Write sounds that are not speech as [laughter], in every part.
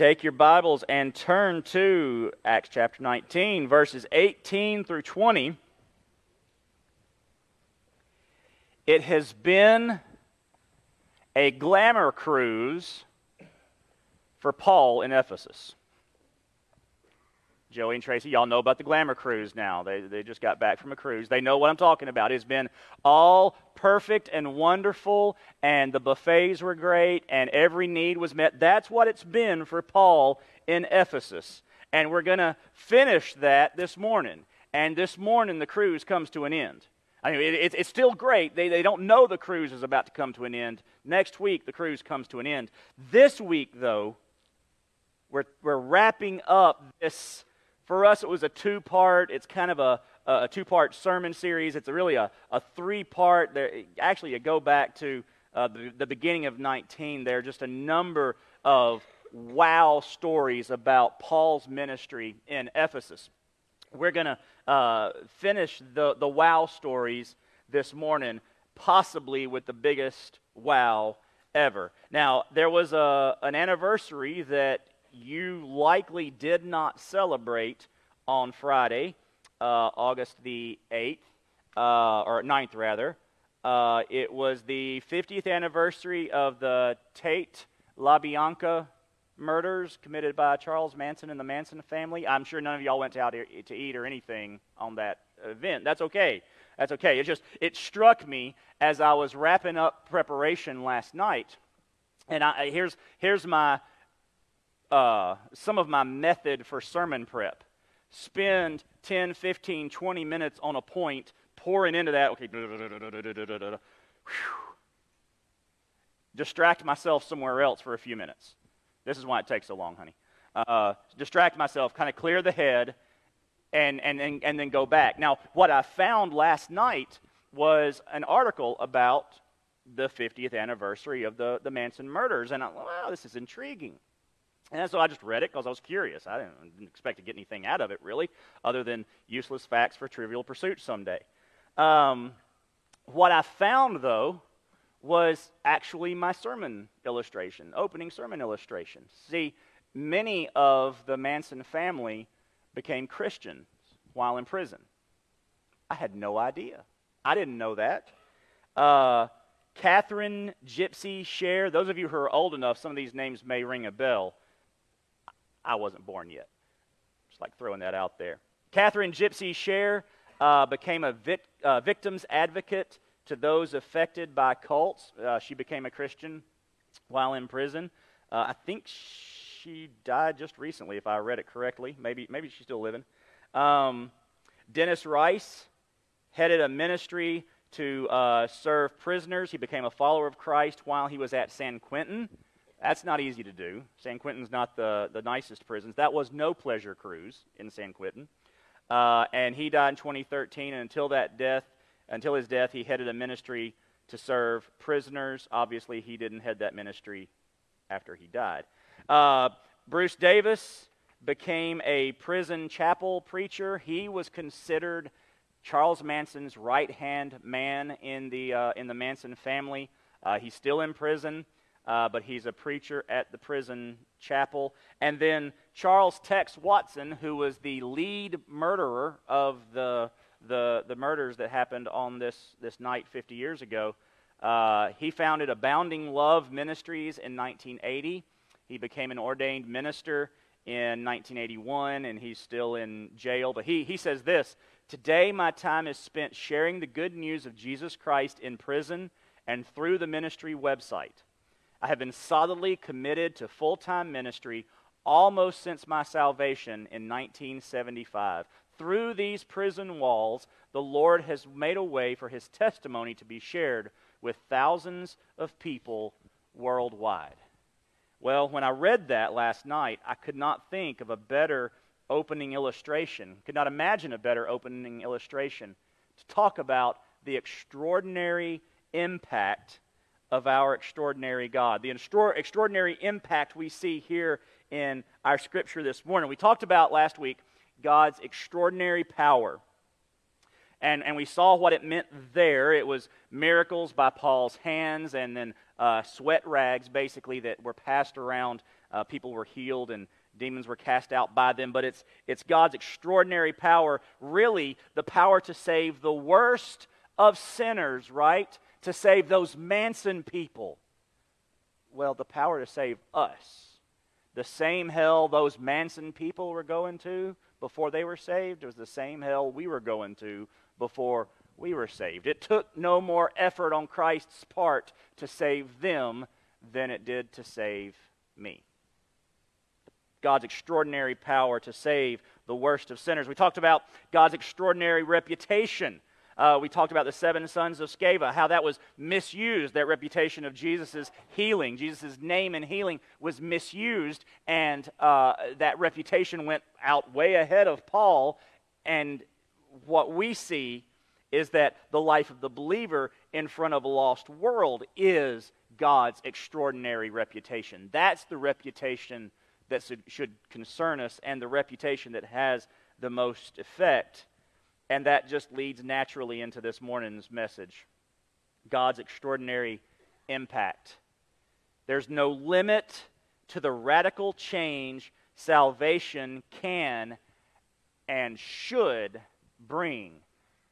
Take your Bibles and turn to Acts chapter 19, verses 18 through 20. It has been a glamour cruise for Paul in Ephesus. Joey and Tracy, y'all know about the glamour cruise now. They, they just got back from a cruise. They know what I'm talking about. It's been all perfect and wonderful, and the buffets were great, and every need was met. That's what it's been for Paul in Ephesus. And we're going to finish that this morning. And this morning, the cruise comes to an end. I mean, it, it, it's still great. They, they don't know the cruise is about to come to an end. Next week, the cruise comes to an end. This week, though, we're, we're wrapping up this for us, it was a two part, it's kind of a, a two part sermon series. It's really a, a three part. There actually, you go back to uh, the, the beginning of 19, there are just a number of wow stories about Paul's ministry in Ephesus. We're going to uh, finish the, the wow stories this morning, possibly with the biggest wow ever. Now, there was a, an anniversary that you likely did not celebrate on Friday, uh, August the 8th, uh, or 9th rather. Uh, it was the 50th anniversary of the Tate LaBianca murders committed by Charles Manson and the Manson family. I'm sure none of y'all went out to eat or anything on that event. That's okay. That's okay. It just it struck me as I was wrapping up preparation last night, and I, here's here's my uh, some of my method for sermon prep. Spend 10, 15, 20 minutes on a point, pouring into that. Okay. Distract myself somewhere else for a few minutes. This is why it takes so long, honey. Uh, distract myself, kind of clear the head, and, and, and, and then go back. Now, what I found last night was an article about the 50th anniversary of the, the Manson murders. And I, wow, this is intriguing. And so I just read it because I was curious. I didn't, didn't, expect to get anything out of it, really, other than useless facts for trivial pursuit someday. Um, what I found, though, was actually my sermon illustration, opening sermon illustration. See, many of the Manson family became Christians while in prison. I had no idea. I didn't know that. Uh, Catherine Gypsy Share, those of you who are old enough, some of these names may ring a bell. I wasn't born yet. Just like throwing that out there. Catherine Gypsy Share uh, became a vic- uh, victim's advocate to those affected by cults. Uh, she became a Christian while in prison. Uh, I think she died just recently, if I read it correctly. Maybe, maybe she's still living. Um, Dennis Rice headed a ministry to uh, serve prisoners. He became a follower of Christ while he was at San Quentin. That's not easy to do. San Quentin's not the, the nicest prisons. That was no pleasure cruise in San Quentin. Uh, and he died in 2013. And until that death, until his death, he headed a ministry to serve prisoners. Obviously, he didn't head that ministry after he died. Uh, Bruce Davis became a prison chapel preacher. He was considered Charles Manson's right hand man in the, uh, in the Manson family. Uh, he's still in prison uh, but he's a preacher at the prison chapel. And then Charles Tex Watson, who was the lead murderer of the, the, the murders that happened on this, this night 50 years ago, uh, he founded Abounding Love Ministries in 1980. He became an ordained minister in 1981, and he's still in jail. But he, he says this Today, my time is spent sharing the good news of Jesus Christ in prison and through the ministry website. I have been solidly committed to full time ministry almost since my salvation in 1975. Through these prison walls, the Lord has made a way for his testimony to be shared with thousands of people worldwide. Well, when I read that last night, I could not think of a better opening illustration, could not imagine a better opening illustration to talk about the extraordinary impact of our extraordinary God, the extraordinary impact we see here in our scripture this morning. We talked about last week God's extraordinary power. And, and we saw what it meant there. It was miracles by Paul's hands and then uh, sweat rags, basically, that were passed around uh, people were healed and demons were cast out by them, but it's, it's God's extraordinary power, really the power to save the worst of sinners, right? To save those Manson people. Well, the power to save us. The same hell those Manson people were going to before they were saved was the same hell we were going to before we were saved. It took no more effort on Christ's part to save them than it did to save me. God's extraordinary power to save the worst of sinners. We talked about God's extraordinary reputation. Uh, we talked about the seven sons of Sceva, how that was misused. That reputation of Jesus' healing, Jesus' name and healing was misused, and uh, that reputation went out way ahead of Paul. And what we see is that the life of the believer in front of a lost world is God's extraordinary reputation. That's the reputation that should concern us and the reputation that has the most effect. And that just leads naturally into this morning's message God's extraordinary impact. There's no limit to the radical change salvation can and should bring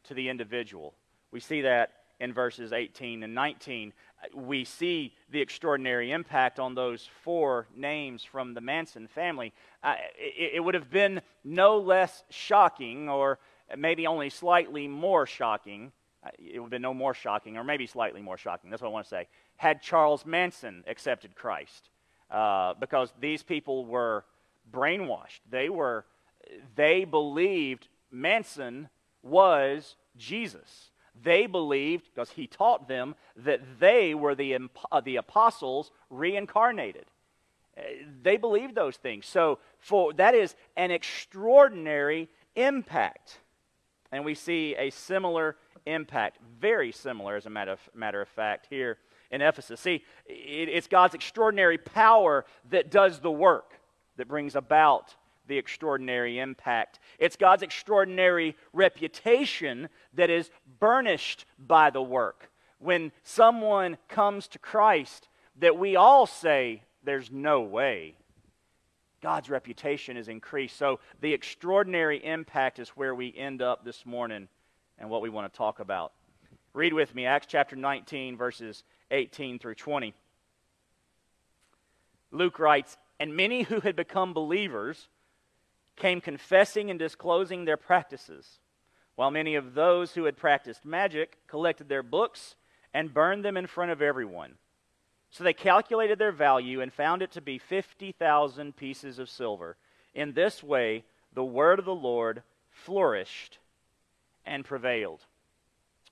to the individual. We see that in verses 18 and 19 we see the extraordinary impact on those four names from the Manson family. Uh, it, it, would have been no less shocking, or maybe only slightly more shocking. Uh, it would have been no more shocking, or maybe slightly more shocking. That's what I want to say. Had Charles Manson accepted Christ, uh, because these people were brainwashed. They were, they believed Manson was Jesus. They believed, because he taught them, that they were the, uh, the apostles reincarnated. Uh, they believed those things. So for, that is an extraordinary impact. And we see a similar impact, very similar, as a matter of, matter of fact, here in Ephesus. See, it, it's God's extraordinary power that does the work, that brings about the extraordinary impact. It's God's extraordinary reputation that is burnished by the work. When someone comes to Christ, that we all say, There's no way. God's reputation is increased. So the extraordinary impact is where we end up this morning and what we want to talk about. Read with me Acts chapter 19, verses 18 through 20. Luke writes, And many who had become believers came confessing and disclosing their practices, while many of those who had practiced magic collected their books and burned them in front of everyone. So they calculated their value and found it to be 50,000 pieces of silver. In this way, the word of the Lord flourished and prevailed.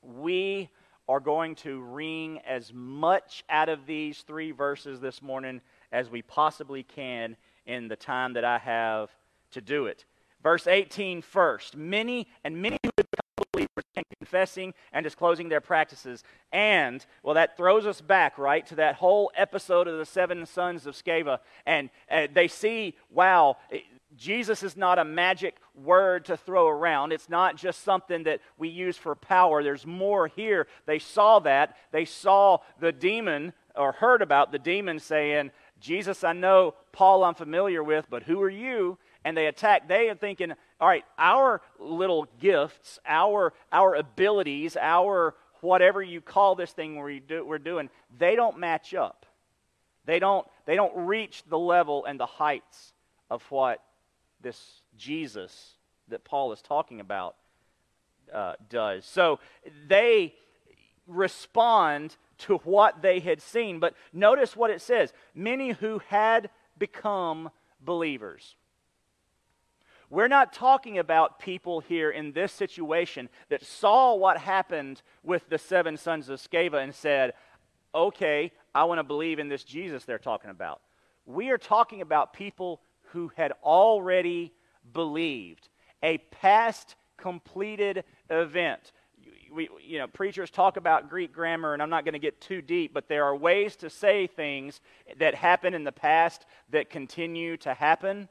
We are going to wring as much out of these three verses this morning as we possibly can in the time that I have to do it. Verse 18 first. Many and many who become believers confessing and disclosing their practices. And, well, that throws us back, right, to that whole episode of the seven sons of Sceva. And uh, they see, wow, Jesus is not a magic word to throw around. It's not just something that we use for power. There's more here. They saw that. They saw the demon or heard about the demon saying, Jesus, I know, Paul, I'm familiar with, but who are you? and they attack, they are thinking, all right, our little gifts, our, our abilities, our whatever you call this thing we do, we're doing, they don't match up. They don't, they don't reach the level and the heights of what this Jesus that Paul is talking about uh, does. So they respond to what they had seen. But notice what it says many who had become believers. We're not talking about people here in this situation that saw what happened with the seven sons of Sceva and said, okay, I want to believe in this Jesus they're talking about. We are talking about people who had already believed, a past completed event. We, you know, preachers talk about Greek grammar, and I'm not going to get too deep, but there are ways to say things that happened in the past that continue to happen.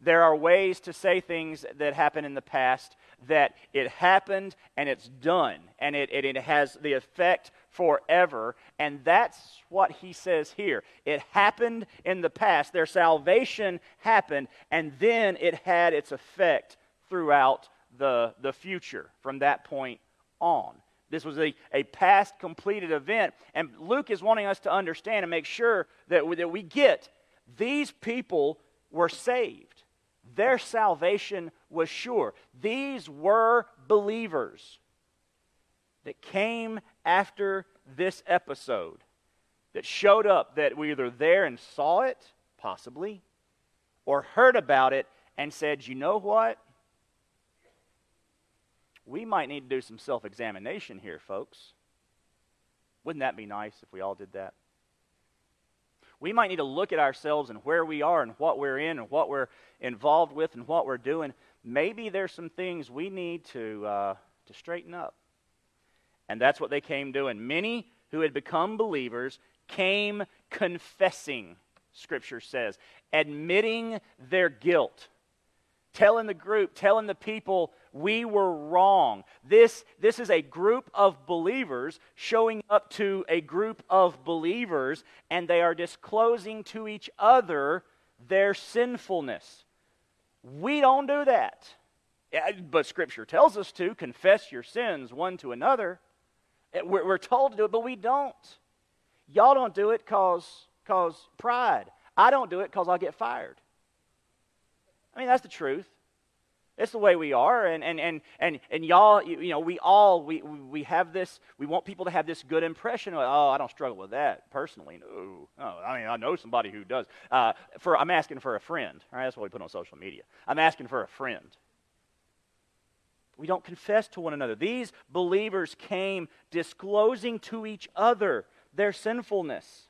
There are ways to say things that happened in the past that it happened and it's done, and it, it, it has the effect forever. And that's what he says here. It happened in the past. Their salvation happened, and then it had its effect throughout the, the future from that point on. This was a, a past completed event. And Luke is wanting us to understand and make sure that we, that we get these people were saved. Their salvation was sure. These were believers that came after this episode, that showed up, that were either there and saw it, possibly, or heard about it and said, you know what? We might need to do some self examination here, folks. Wouldn't that be nice if we all did that? We might need to look at ourselves and where we are and what we're in and what we're involved with and what we're doing. Maybe there's some things we need to, uh, to straighten up. And that's what they came doing. Many who had become believers came confessing, Scripture says, admitting their guilt, telling the group, telling the people, we were wrong. This, this is a group of believers showing up to a group of believers, and they are disclosing to each other their sinfulness. We don't do that. But Scripture tells us to confess your sins one to another. Eh, we're, we're told to do it, but we don't. Y'all don't do it because cause pride. I don't do it because I'll get fired. I mean, that's the truth. It's the way we are, and and and and, and y'all, you, you know, we all we we have this. We want people to have this good impression. Of, oh, I don't struggle with that personally. No, no. I mean, I know somebody who does. Uh, for I'm asking for a friend. All right, that's what we put on social media. I'm asking for a friend. We don't confess to one another. These believers came disclosing to each other their sinfulness.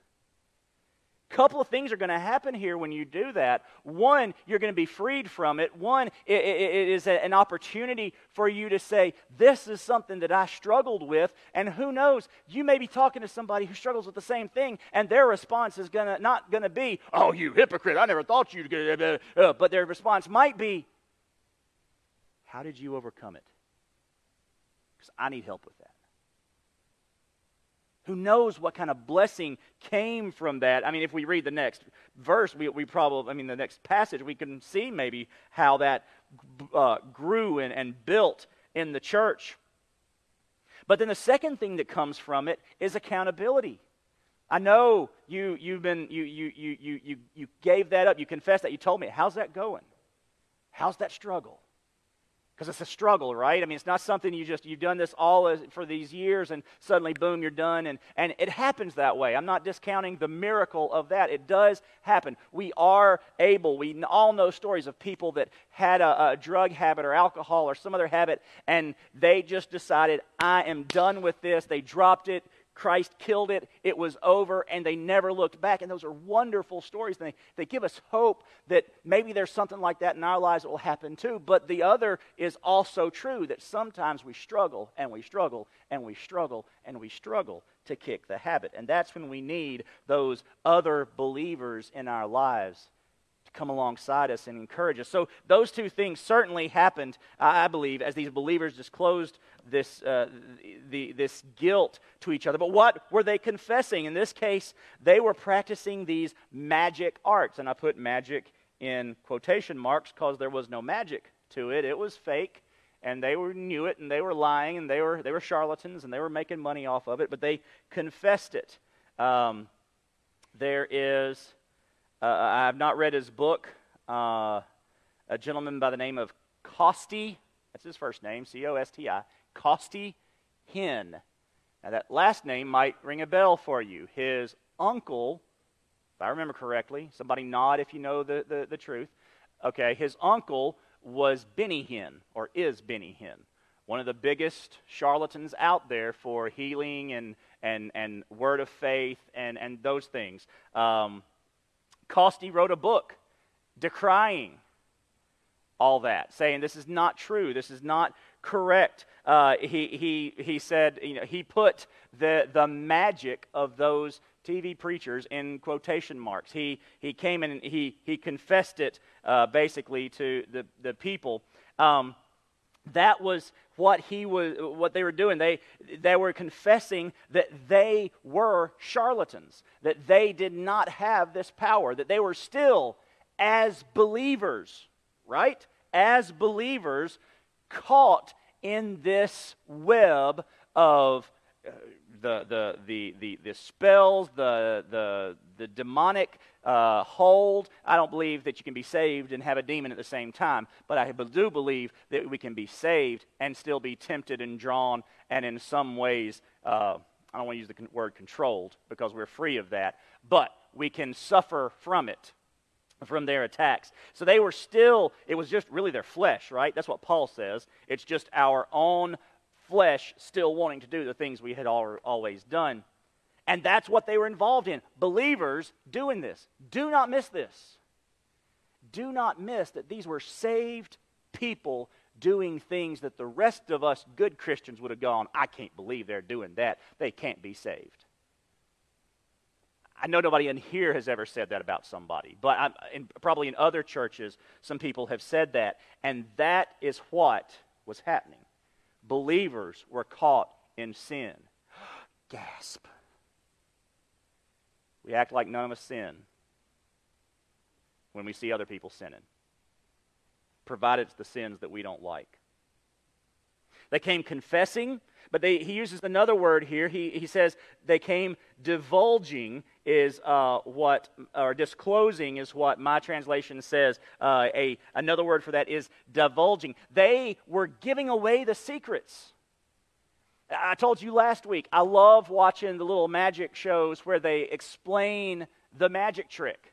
Couple of things are going to happen here when you do that. One, you're going to be freed from it. One, it, it, it is an opportunity for you to say, This is something that I struggled with. And who knows, you may be talking to somebody who struggles with the same thing, and their response is gonna, not going to be, Oh, you hypocrite, I never thought you'd get it. Uh, but their response might be, how did you overcome it? Because I need help with that. Who knows what kind of blessing came from that? I mean, if we read the next verse, we, we probably, I mean, the next passage, we can see maybe how that uh, grew and, and built in the church. But then the second thing that comes from it is accountability. I know you, you've been, you, you, you, you, you, you gave that up. You confessed that. You told me. How's that going? How's that struggle? Because it's a struggle right? I mean it's not something you just you've done this all for these years and suddenly boom you're done. And, and it happens that way. I'm not discounting the miracle of that. It does happen. We are able. We all know stories of people that had a, a drug habit or alcohol or some other habit and they just decided i am done with this. They dropped it Christ killed it, it was over, and they never looked back. And those are wonderful stories. They, they give us hope that maybe there's something like that in our lives that will happen too. But the other is also true that sometimes we struggle and we struggle and we struggle and we struggle to kick the habit. And that's when we need those other believers in our lives come alongside us and encourage us. So, those two things certainly happened, I believe, as these believers disclosed this, uh, the, this guilt to each other. But what were they confessing? In this case, they were practicing these magic arts. And I put magic in quotation marks because there was no magic to it, it was fake. And they were, knew it, and they were lying, and they were, they were charlatans, and they were making money off of it, but they confessed it. Um, there is uh, I have not read his book. Uh, a gentleman by the name of Costi, that's his first name, C O S T I, Costi Hinn. Now, that last name might ring a bell for you. His uncle, if I remember correctly, somebody nod if you know the, the, the truth. Okay, his uncle was Benny Hinn, or is Benny Hinn, one of the biggest charlatans out there for healing and, and, and word of faith and, and those things. Um, Costi wrote a book decrying all that, saying this is not true, this is not correct. Uh, he, he, he said, you know, he put the, the magic of those TV preachers in quotation marks. He, he came and he, he confessed it uh, basically to the, the people. Um, that was what he was what they were doing. They they were confessing that they were charlatans that they did not have this power that they were still as believers right? As believers caught in this web of uh, the, the, the, the, the spells, the, the, the demonic uh, hold. I don't believe that you can be saved and have a demon at the same time, but I do believe that we can be saved and still be tempted and drawn, and in some ways, uh, I don't want to use the word controlled because we're free of that, but we can suffer from it from their attacks. So they were still, it was just really their flesh, right? That's what Paul says. It's just our own flesh still wanting to do the things we had always done. And that's what they were involved in. Believers doing this. Do not miss this. Do not miss that these were saved people doing things that the rest of us good Christians would have gone, I can't believe they're doing that. They can't be saved. I know nobody in here has ever said that about somebody, but I'm, in, probably in other churches, some people have said that. And that is what was happening believers were caught in sin. [gasps] Gasp. We act like none of us sin when we see other people sinning, provided it's the sins that we don't like. They came confessing, but they, he uses another word here. He, he says they came divulging, is uh, what, or disclosing is what my translation says. Uh, a, another word for that is divulging. They were giving away the secrets. I told you last week, I love watching the little magic shows where they explain the magic trick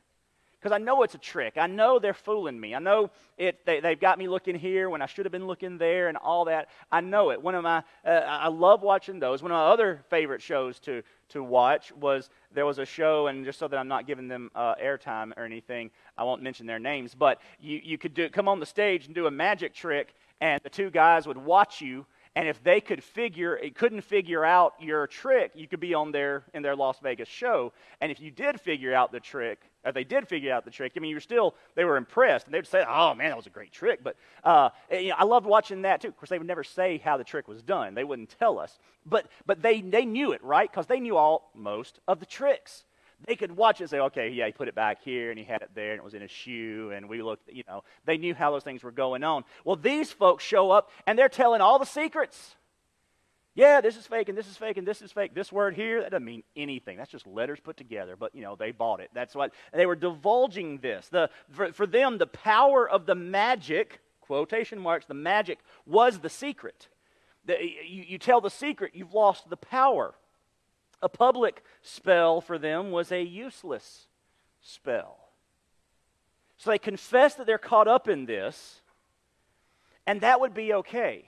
because I know it's a trick. I know they're fooling me. I know it, they, have got me looking here when I should have been looking there and all that. I know it. One of my, uh, I love watching those. One of my other favorite shows to, to watch was there was a show, and just so that I'm not giving them uh, airtime or anything, I won't mention their names, but you, you could do, come on the stage and do a magic trick, and the two guys would watch you and if they could figure, it couldn't figure out your trick, you could be on their in their Las Vegas show. And if you did figure out the trick, or they did figure out the trick, I mean, you're still they were impressed, and they'd say, "Oh man, that was a great trick." But uh, you know, I loved watching that too. Of course, they would never say how the trick was done; they wouldn't tell us. But but they they knew it, right? Because they knew all most of the tricks they could watch it and say, okay, yeah, he put it back here and he had it there and it was in his shoe and we looked, you know, they knew how those things were going on. Well, these folks show up and they're telling all the secrets. Yeah, this is fake and this is fake and this is fake. This word here, that doesn't mean anything. That's just letters put together, but you know, they bought it. That's what they were divulging this. The for, for them, the power of the magic, quotation marks, the magic was the secret. The, you, you tell the secret, you've lost the power. A public spell for them was a useless spell. So they confess that they're caught up in this, and that would be okay.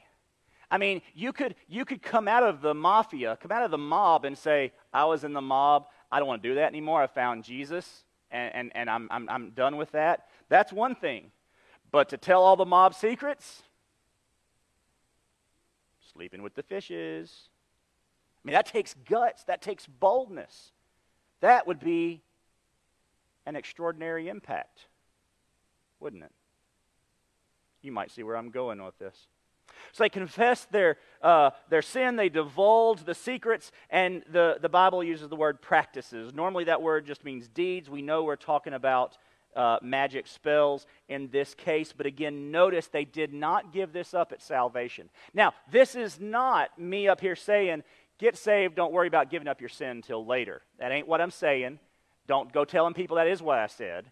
I mean, you could, you could come out of the mafia, come out of the mob, and say, I was in the mob. I don't want to do that anymore. I found Jesus, and, and, and I'm, I'm, I'm done with that. That's one thing. But to tell all the mob secrets, sleeping with the fishes, I mean, that takes guts, that takes boldness. That would be an extraordinary impact, wouldn't it? You might see where I'm going with this. So they confess their, uh, their sin, they divulge the secrets, and the, the Bible uses the word practices. Normally, that word just means deeds. We know we're talking about uh, magic spells in this case, but again, notice they did not give this up at salvation. Now, this is not me up here saying, Get saved, don't worry about giving up your sin until later. That ain't what I'm saying. Don't go telling people that is what I said.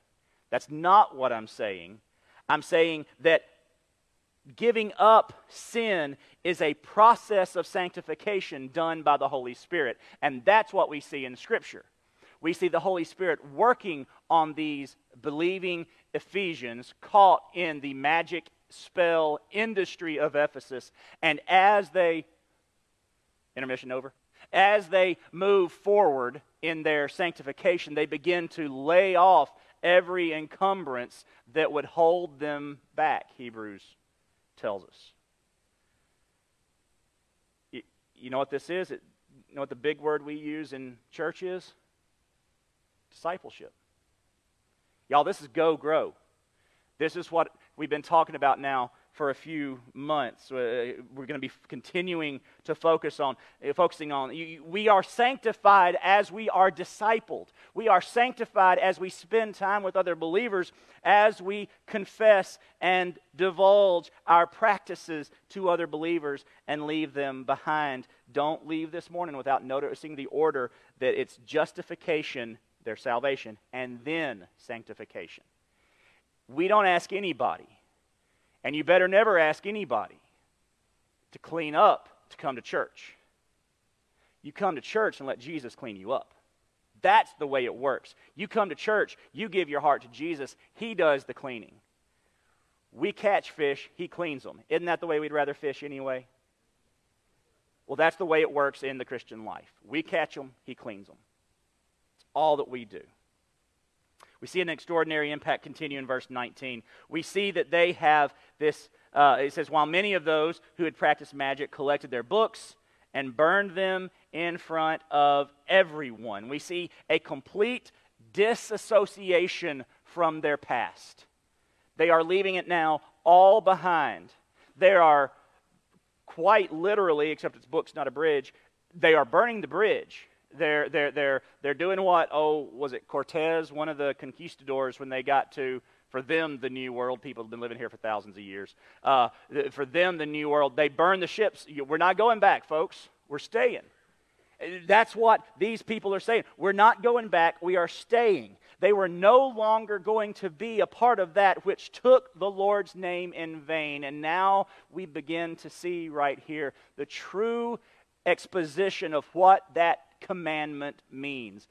That's not what I'm saying. I'm saying that giving up sin is a process of sanctification done by the Holy Spirit. And that's what we see in Scripture. We see the Holy Spirit working on these believing Ephesians caught in the magic spell industry of Ephesus. And as they Intermission over. As they move forward in their sanctification, they begin to lay off every encumbrance that would hold them back, Hebrews tells us. You, you know what this is? It, you know what the big word we use in church is? Discipleship. Y'all, this is go grow. This is what we've been talking about now for a few months. Uh, we're going to be continuing to focus on uh, focusing on. we are sanctified as we are discipled. We are sanctified as we spend time with other believers, as we confess and divulge our practices to other believers and leave them behind. Don't leave this morning without noticing the order that it's justification, their salvation, and then sanctification. We don't ask anybody and you better never ask anybody to clean up to come to church. You come to church and let Jesus clean you up. That's the way it works. You come to church, you give your heart to Jesus, He does the cleaning. We catch fish, He cleans them. Isn't that the way we'd rather fish anyway? Well, that's the way it works in the Christian life. We catch them, He cleans them. It's all that we do. We see an extraordinary impact continue in verse 19. We see that they have this, uh, it says, while many of those who had practiced magic collected their books and burned them in front of everyone. We see a complete disassociation from their past. They are leaving it now all behind. There are quite literally, except it's books, not a bridge, they are burning the bridge they're, they're, they're, they're doing what, oh, was it Cortez, one of the conquistadors, when they got to, for them, the New World, people have been living here for thousands of years. Uh, for them, the New World, they burned the ships. We're not going back, folks. We're staying. That's what these people are saying. We're not going back, we are staying. They were no longer going to be a part of that which took the Lord's name in vain. And now we begin to see right here the true exposition of what that commandment means.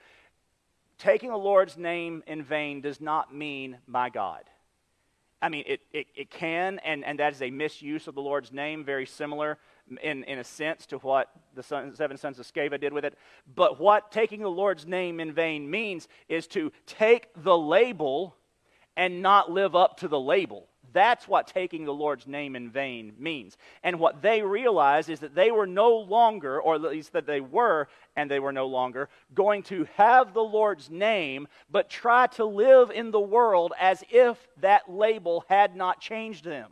Taking the Lord's name in vain does not mean my God. I mean, it, it, it can, and, and that is a misuse of the Lord's name, very similar in, in a sense to what the son, seven sons of Sceva did with it. But what taking the Lord's name in vain means is to take the label and not live up to the label. That's what taking the Lord's name in vain means. And what they realize is that they were no longer, or at least that they were, and they were no longer, going to have the Lord's name, but try to live in the world as if that label had not changed them.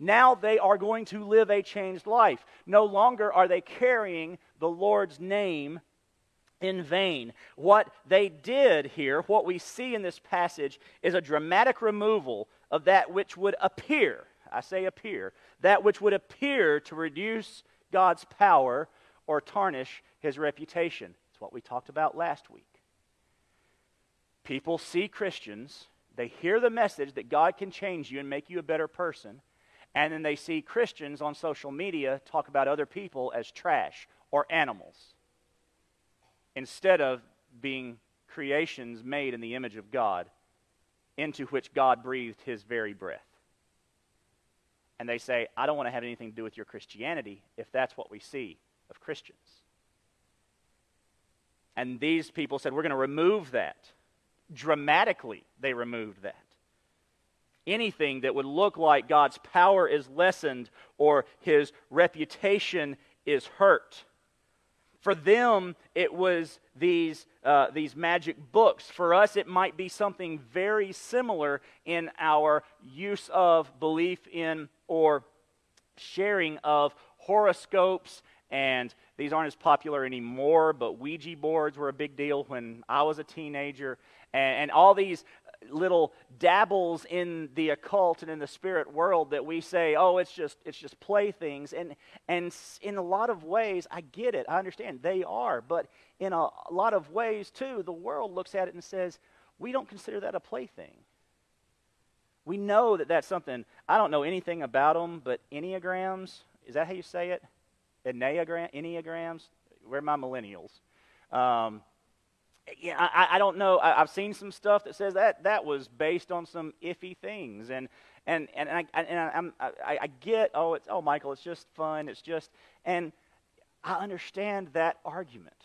Now they are going to live a changed life. No longer are they carrying the Lord's name in vain. What they did here, what we see in this passage, is a dramatic removal of that which would appear, I say appear, that which would appear to reduce God's power or tarnish his reputation. It's what we talked about last week. People see Christians, they hear the message that God can change you and make you a better person, and then they see Christians on social media talk about other people as trash or animals instead of being creations made in the image of God into which God breathed his very breath. And they say, I don't want to have anything to do with your Christianity if that's what we see of Christians. And these people said, We're going to remove that. Dramatically, they removed that. Anything that would look like God's power is lessened or his reputation is hurt for them, it was these, uh, these magic books. For us, it might be something very similar in our use of, belief in, or sharing of horoscopes. And these aren't as popular anymore, but Ouija boards were a big deal when I was a teenager. And, and all these little dabbles in the occult and in the spirit world that we say, oh, it's just it's just playthings. And and in a lot of ways, I get it. I understand they are, but in a lot of ways too, the world looks at it and says, we don't consider that a plaything. We know that that's something. I don't know anything about them, but enneagrams is that how you say it? Enneagram, enneagrams. Where are my millennials? Um, yeah, I, I, don't know. I, have seen some stuff that says that that was based on some iffy things, and and and I and I'm, I, I get oh it's oh Michael it's just fun it's just and I understand that argument,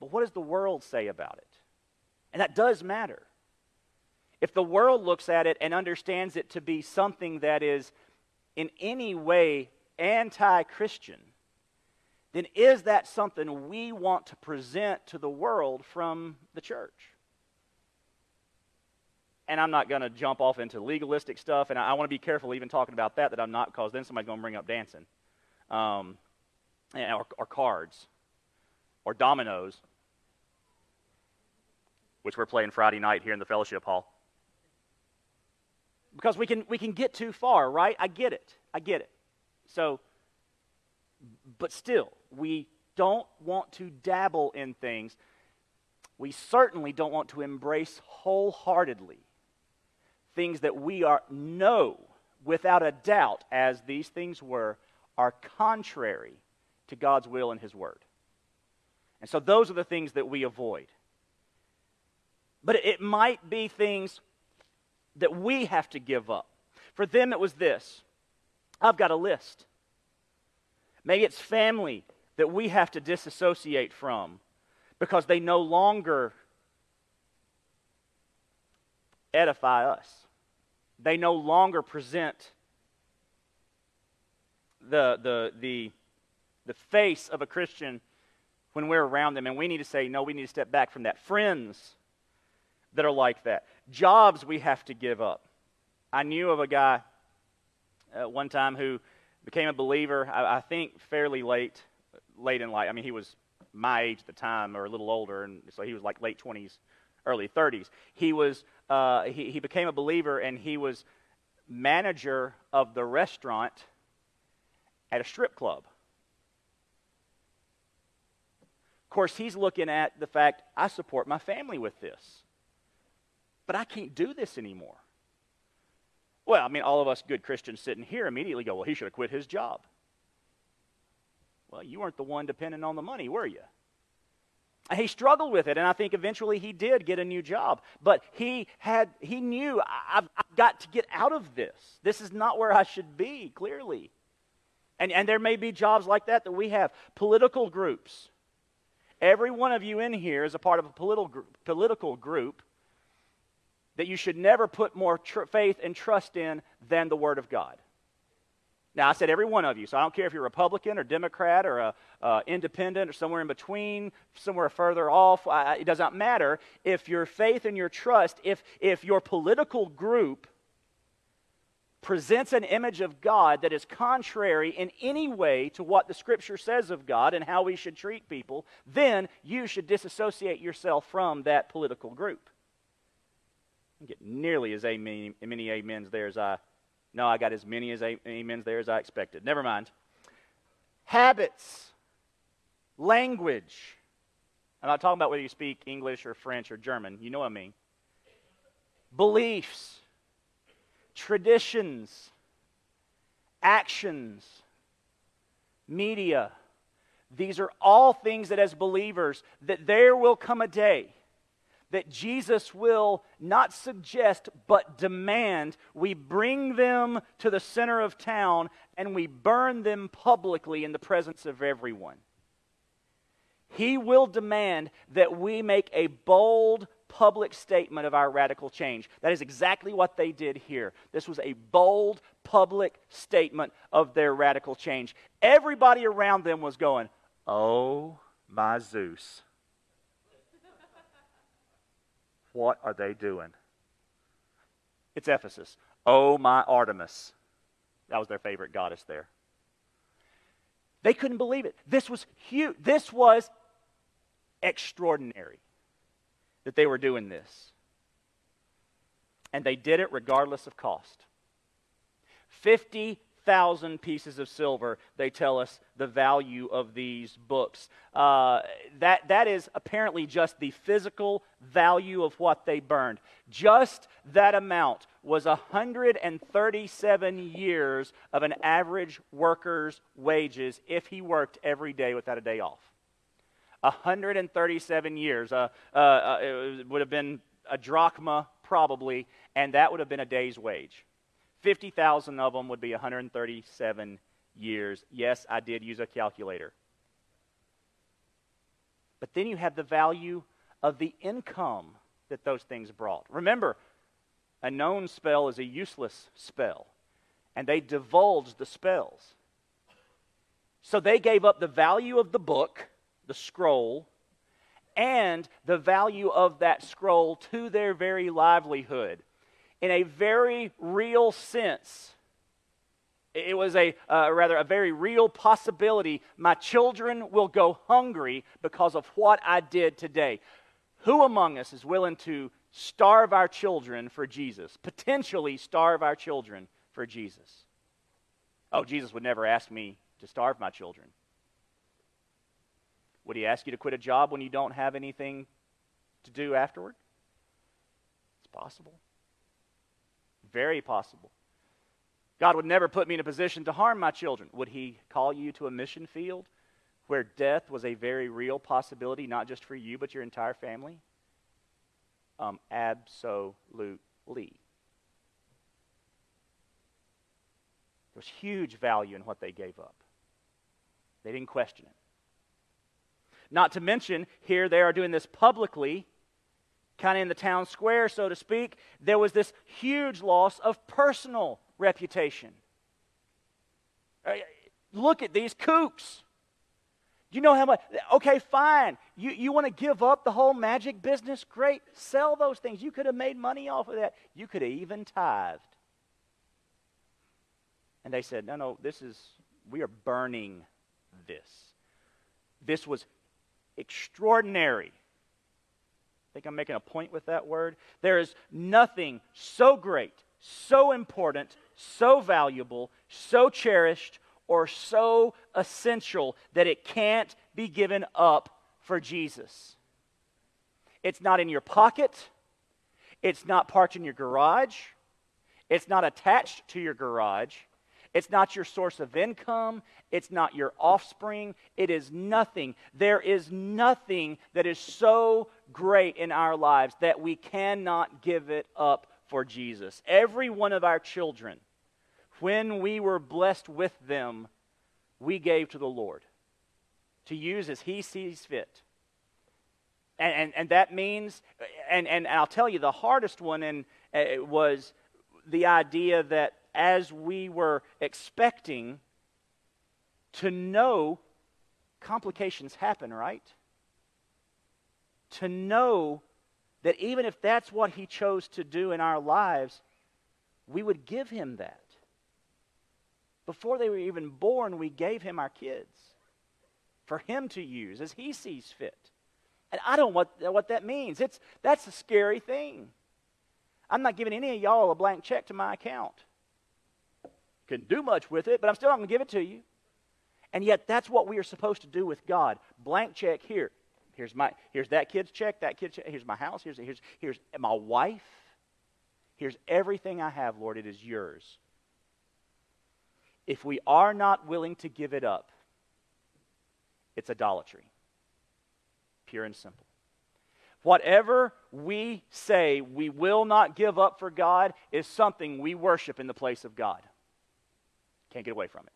but what does the world say about it? And that does matter. If the world looks at it and understands it to be something that is in any way anti-Christian, then is that something we want to present to the world from the church? and I'm not going to jump off into legalistic stuff, and I, I want to be careful even talking about that, that I'm not, because then somebody's going to bring up dancing, um, or, or cards, or dominoes, which we're playing Friday night here in the fellowship hall. Because we can, we can get too far, right? I get it. I get it. So, but still, we don't want to dabble in things. We certainly don't want to embrace wholeheartedly things that we are know without a doubt, as these things were, are contrary to God's will and His Word. And so those are the things that we avoid. But it might be things that we have to give up. For them, it was this I've got a list. Maybe it's family that we have to disassociate from because they no longer edify us. They no longer present the, the, the, the face of a Christian when we're around them. And we need to say, no, we need to step back from that. Friends that are like that. Jobs we have to give up. I knew of a guy uh, one time who became a believer, I, I, think fairly late, late in life. I mean, he was my age at the time or a little older, and so he was like late 20s, early 30s. He was, uh, he, he became a believer and he was manager of the restaurant at a strip club. Of course, he's looking at the fact I support my family with this. But I can't do this anymore. Well, I mean, all of us good Christians sitting here immediately go, well, he should have quit his job. Well, you weren't the one depending on the money, were you? he struggled with it, and I think eventually he did get a new job. But he had he knew I've, I've, got to get out of this. This is not where I should be, clearly. And, and there may be jobs like that that we have. Political groups. Every one of you in here is a part of a political political group that you should never put more tr- faith and trust in than the Word of God. Now, I said every one of you, so I don't care if you're Republican or Democrat or a, uh, independent or somewhere in between, somewhere further off. I, it does not matter. If your faith and your trust, if, if your political group presents an image of God that is contrary in any way to what the Scripture says of God and how we should treat people, then you should disassociate yourself from that political group get nearly as many, many amens there as I. No, I got as many as amens there as I expected. Never mind. Habits, language. I'm not talking about whether you speak English or French or German. You know what I mean. Beliefs, traditions, actions, media. These are all things that, as believers, that there will come a day that Jesus will not suggest but demand we bring them to the center of town and we burn them publicly in the presence of everyone. He will demand that we make a bold public statement of our radical change. That is exactly what they did here. This was a bold public statement of their radical change. Everybody around them was going, Oh, my Zeus. What are they doing? It's Ephesus. Oh, my Artemis. That was their favorite goddess there. They couldn't believe it. This was huge. This was extraordinary that they were doing this. And they did it regardless of cost. 50 thousand pieces of silver, they tell us the value of these books. Uh, that, that is apparently just the physical value of what they burned. Just that amount was 137 years of an average worker's wages if he worked every day without a day off. 137 years. Uh, uh, uh, it would have been a drachma, probably, and that would have been a day's wage. 50,000 of them would be 137 years. Yes, I did use a calculator. But then you have the value of the income that those things brought. Remember, a known spell is a useless spell, and they divulged the spells. So they gave up the value of the book, the scroll, and the value of that scroll to their very livelihood. In a very real sense. It was a uh, rather a very real possibility. My children will go hungry because of what I did today. Who among us is willing to starve our children for Jesus? Potentially starve our children for Jesus. Oh, Jesus would never ask me to starve my children. Would he ask you to quit a job when you don't have anything to do afterward? It's possible. Very possible. God would never put me in a position to harm my children. Would he call you to a mission field where death was a very real possibility, not just for you, but your entire family? Um, absolutely. There was huge value in what they gave up. They didn't question it. Not to mention, here they are doing this publicly, kind of in the town square, so to speak. There was this huge loss of personal reputation. Uh, look at these kooks. You know how much? Okay, fine. You, you want to give up the whole magic business? Great. Sell those things. You could have made money off of that. You could have even tithed. And they said, no, no, this is, we are burning this. This was extraordinary. I think I'm making a point with that word. There is nothing so great, so important, so valuable, so cherished, or so essential that it can't be given up for Jesus. It's not in your pocket. It's not parked in your garage. It's not attached to your garage. It's not your source of income. It's not your offspring. It is nothing. There is nothing that is so great in our lives that we cannot give it up for Jesus. Every one of our children, when we were blessed with them, we gave to the Lord to use as He sees fit. And, and, and that means, and, and I'll tell you, the hardest one and, uh, was the idea that as we were expecting to know complications happen, right? To know that even if that's what He chose to do in our lives, we would give Him that. Before they were even born, we gave Him our kids for Him to use as He sees fit. And I don't know what, what that means. It's, that's a scary thing. I'm not giving any of y'all a blank check to my account can do much with it, but I'm still not going to give it to you. And yet, that's what we are supposed to do with God. Blank check here. Here's my here's that kid's check, that kid's check, here's my house, here's here's here's my wife. Here's everything I have, Lord, it is yours. If we are not willing to give it up, it's idolatry. Pure and simple. Whatever we say we will not give up for God is something we worship in the place of God. Can't get away from it.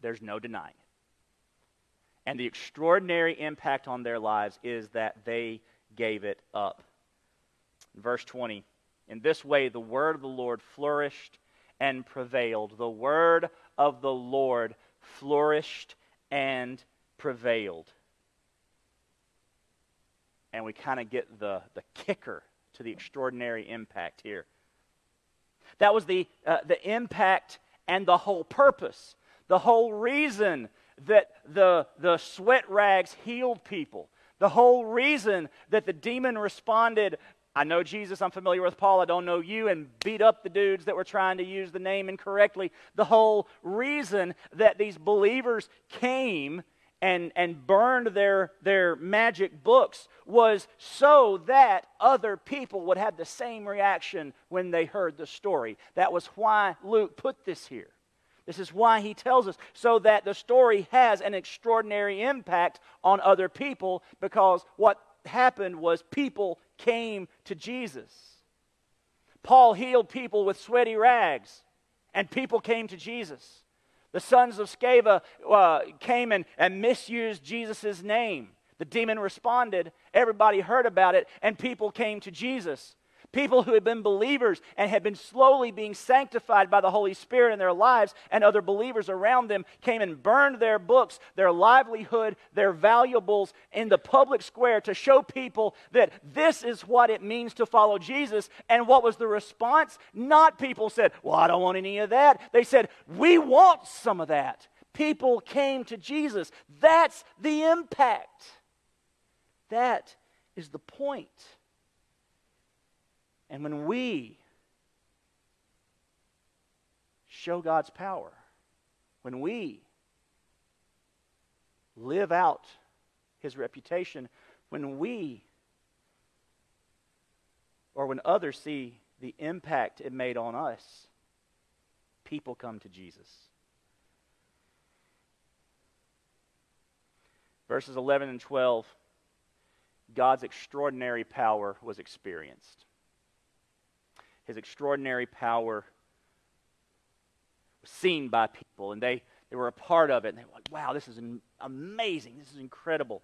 There's no denying it. And the extraordinary impact on their lives is that they gave it up. Verse 20 In this way, the word of the Lord flourished and prevailed. The word of the Lord flourished and prevailed. And we kind of get the, the kicker to the extraordinary impact here. That was the, uh, the impact and the whole purpose, the whole reason that the, the sweat rags healed people, the whole reason that the demon responded, I know Jesus, I'm familiar with Paul, I don't know you, and beat up the dudes that were trying to use the name incorrectly. The whole reason that these believers came and, and burned their, their magic books was so that other people would have the same reaction when they heard the story. That was why Luke put this here. This is why he tells us, so that the story has an extraordinary impact on other people, because what happened was people came to Jesus. Paul healed people with sweaty rags, and people came to Jesus. The sons of Sceva uh, came and, and misused Jesus' name. The demon responded, everybody heard about it, and people came to Jesus. People who had been believers and had been slowly being sanctified by the Holy Spirit in their lives, and other believers around them came and burned their books, their livelihood, their valuables in the public square to show people that this is what it means to follow Jesus. And what was the response? Not people said, Well, I don't want any of that. They said, We want some of that. People came to Jesus. That's the impact. That is the point. And when we show God's power, when we live out his reputation, when we or when others see the impact it made on us, people come to Jesus. Verses 11 and 12 God's extraordinary power was experienced his extraordinary power was seen by people, and they, they were a part of it. And they were like, wow, this is amazing. This is incredible.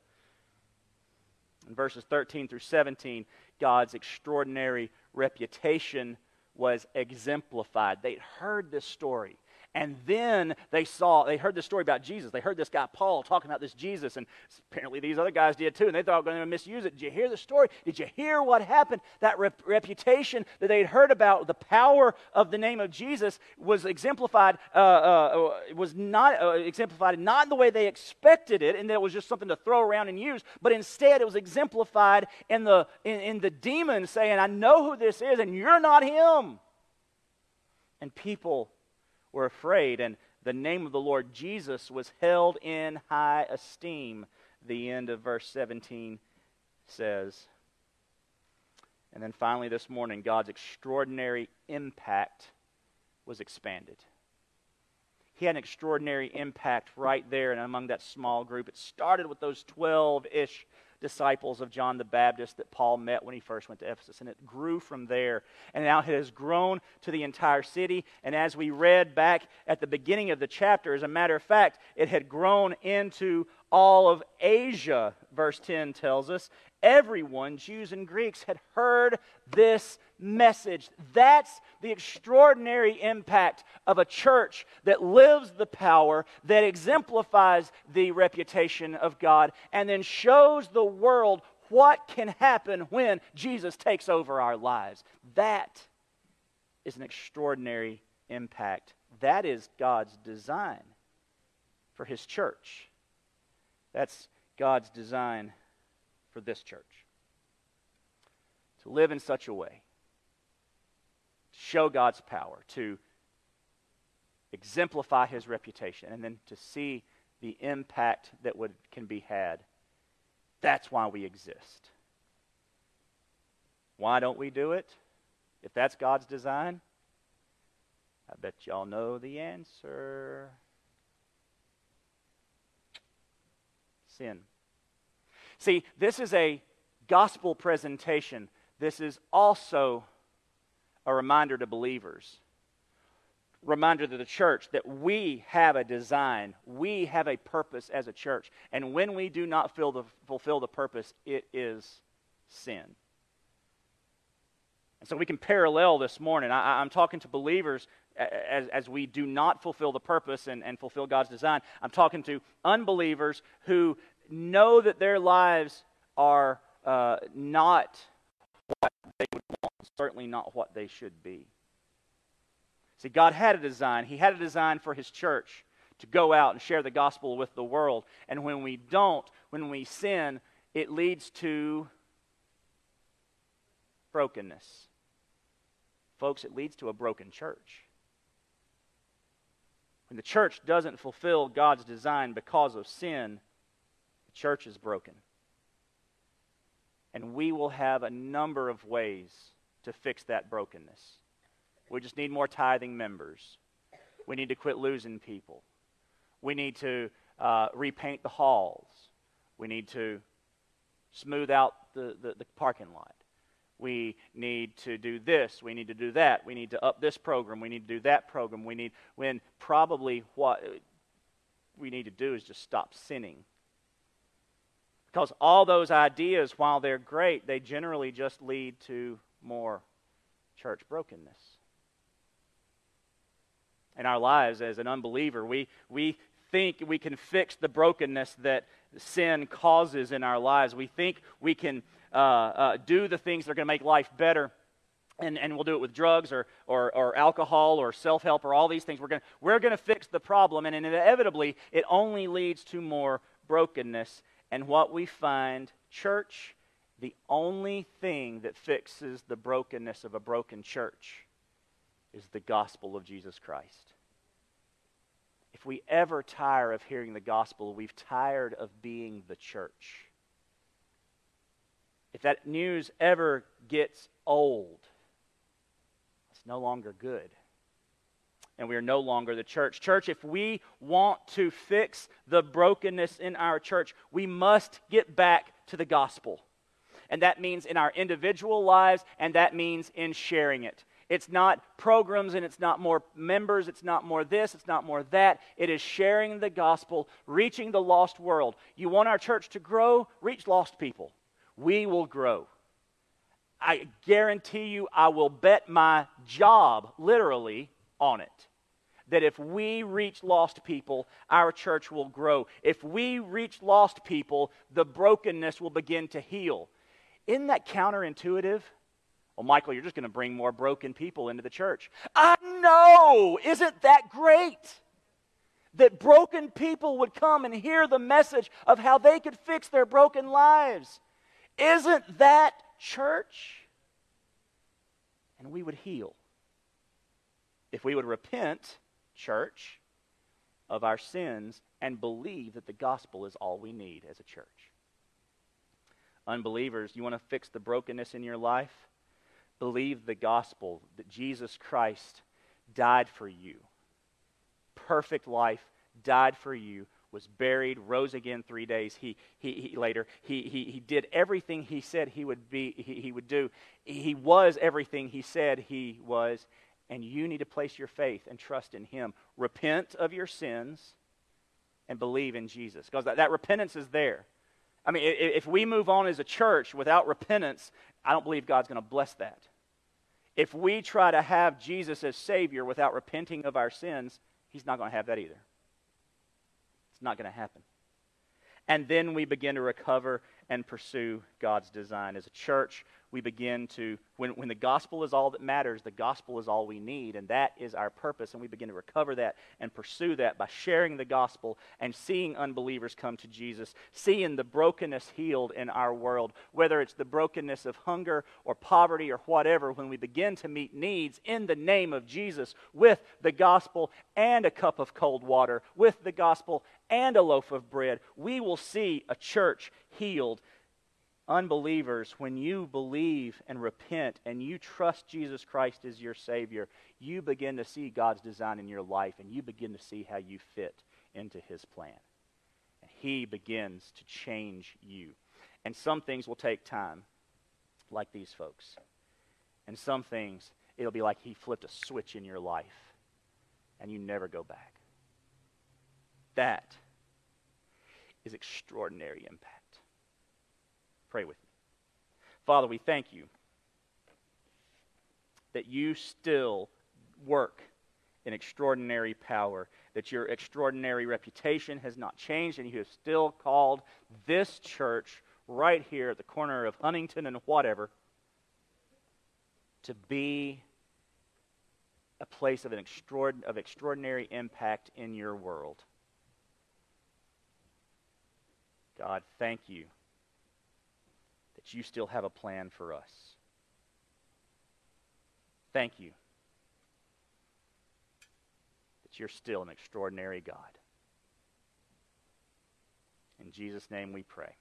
In verses 13 through 17, God's extraordinary reputation was exemplified. They'd heard this story. And then they saw, they heard this story about Jesus. They heard this guy, Paul, talking about this Jesus. And apparently these other guys did too. And they thought they were going to misuse it. Did you hear the story? Did you hear what happened? That rep- reputation that they'd heard about, the power of the name of Jesus, was exemplified, uh, uh, was not uh, exemplified not in the way they expected it, and that it was just something to throw around and use, but instead it was exemplified in the, in, in the demon saying, I know who this is, and you're not him. And people were afraid, and the name of the Lord Jesus was held in high esteem. The end of verse 17 says. And then finally, this morning, God's extraordinary impact was expanded. He had an extraordinary impact right there and among that small group. It started with those 12 ish disciples of John the Baptist that Paul met when he first went to Ephesus. And it grew from there. And now it has grown to the entire city. And as we read back at the beginning of the chapter, as a matter of fact, it had grown into all of Asia, verse 10 tells us. Everyone, Jews and Greeks, had heard this message. That's the extraordinary impact of a church that lives the power, that exemplifies the reputation of God, and then shows the world what can happen when Jesus takes over our lives. That is an extraordinary impact. That is God's design for His church. That's God's design for this church. To live in such a way to show God's power, to exemplify his reputation, and then to see the impact that would, can be had. That's why we exist. Why don't we do it? If that's God's design, I bet y'all know the answer. Sin. See, this is a gospel presentation. This is also a reminder to believers, reminder to the church that we have a design, we have a purpose as a church. And when we do not the, fulfill the purpose, it is sin. And so we can parallel this morning. I, am talking to believers as, as we do not fulfill the purpose and, and fulfill God's design. I'm talking to unbelievers who know that their lives are uh, not what they would want certainly not what they should be. See, God had a design. He had a design for His church to go out and share the gospel with the world. And when we don't, when we sin, it leads to brokenness. Folks, it leads to a broken church. When the church doesn't fulfill God's design because of sin, the church is broken. And we will have a number of ways to fix that brokenness. We just need more tithing members. We need to quit losing people. We need to uh, repaint the halls. We need to smooth out the, the, the, parking lot. We need to do this. We need to do that. We need to up this program. We need to do that program. We need, when probably what we need to do is just stop sinning. Because all those ideas, while they're great, they generally just lead to more church brokenness. In our lives as an unbeliever, we, we think we can fix the brokenness that sin causes in our lives. We think we can uh, uh, do the things that are going to make life better. And, and we'll do it with drugs or, or, or alcohol or self help or all these things. We're going we're going to fix the problem, and inevitably, it only leads to more brokenness. And what we find, church, the only thing that fixes the brokenness of a broken church is the gospel of Jesus Christ. If we ever tire of hearing the gospel, we've tired of being the church. If that news ever gets old, it's no longer good. And we are no longer the church. Church, if we want to fix the brokenness in our church, we must get back to the gospel. And that means in our individual lives, and that means in sharing it. It's not programs and it's not more members, it's not more this, it's not more that. It is sharing the gospel, reaching the lost world. You want our church to grow? Reach lost people. We will grow. I guarantee you, I will bet my job, literally, on it. That if we reach lost people, our church will grow. If we reach lost people, the brokenness will begin to heal. Isn't that counterintuitive? Well, Michael, you're just going to bring more broken people into the church. I know! Isn't that great? That broken people would come and hear the message of how they could fix their broken lives. Isn't that church? And we would heal. If we would repent, church, of our sins and believe that the gospel is all we need as a church. Unbelievers, you want to fix the brokenness in your life? believe the gospel that Jesus Christ died for you. Perfect life, died for you, was buried, rose again three days he, he, he later. He, he, he did everything he said he would, be, he, he would do. He was everything he said he was. And you need to place your faith and trust in him. Repent of your sins and believe in Jesus. Because that, that repentance is there. I mean, if we move on as a church without repentance, I don't believe God's going to bless that. If we try to have Jesus as Savior without repenting of our sins, He's not going to have that either. Not going to happen. And then we begin to recover and pursue God's design. As a church, we begin to, when, when the gospel is all that matters, the gospel is all we need, and that is our purpose. And we begin to recover that and pursue that by sharing the gospel and seeing unbelievers come to Jesus, seeing the brokenness healed in our world, whether it's the brokenness of hunger or poverty or whatever, when we begin to meet needs in the name of Jesus with the gospel and a cup of cold water, with the gospel and a loaf of bread, we will see a church healed unbelievers, when you believe and repent and you trust Jesus Christ as your Savior, you begin to see God's design in your life and you begin to see how you fit into His plan. And He begins to change you. And some things will take time, like these folks. And some things, it'll be like He flipped a switch in your life and you never go back. That is extraordinary impact. Pray with me. Father, we thank you that you still work in extraordinary power, that your extraordinary reputation has not changed, and you have still called this church right here at the corner of Huntington and whatever to be a place of, an extraordinary, of extraordinary impact in your world. God, thank you that you still have a plan for us. Thank you that you're still an extraordinary God. In Jesus' name we pray.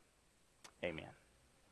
Amen.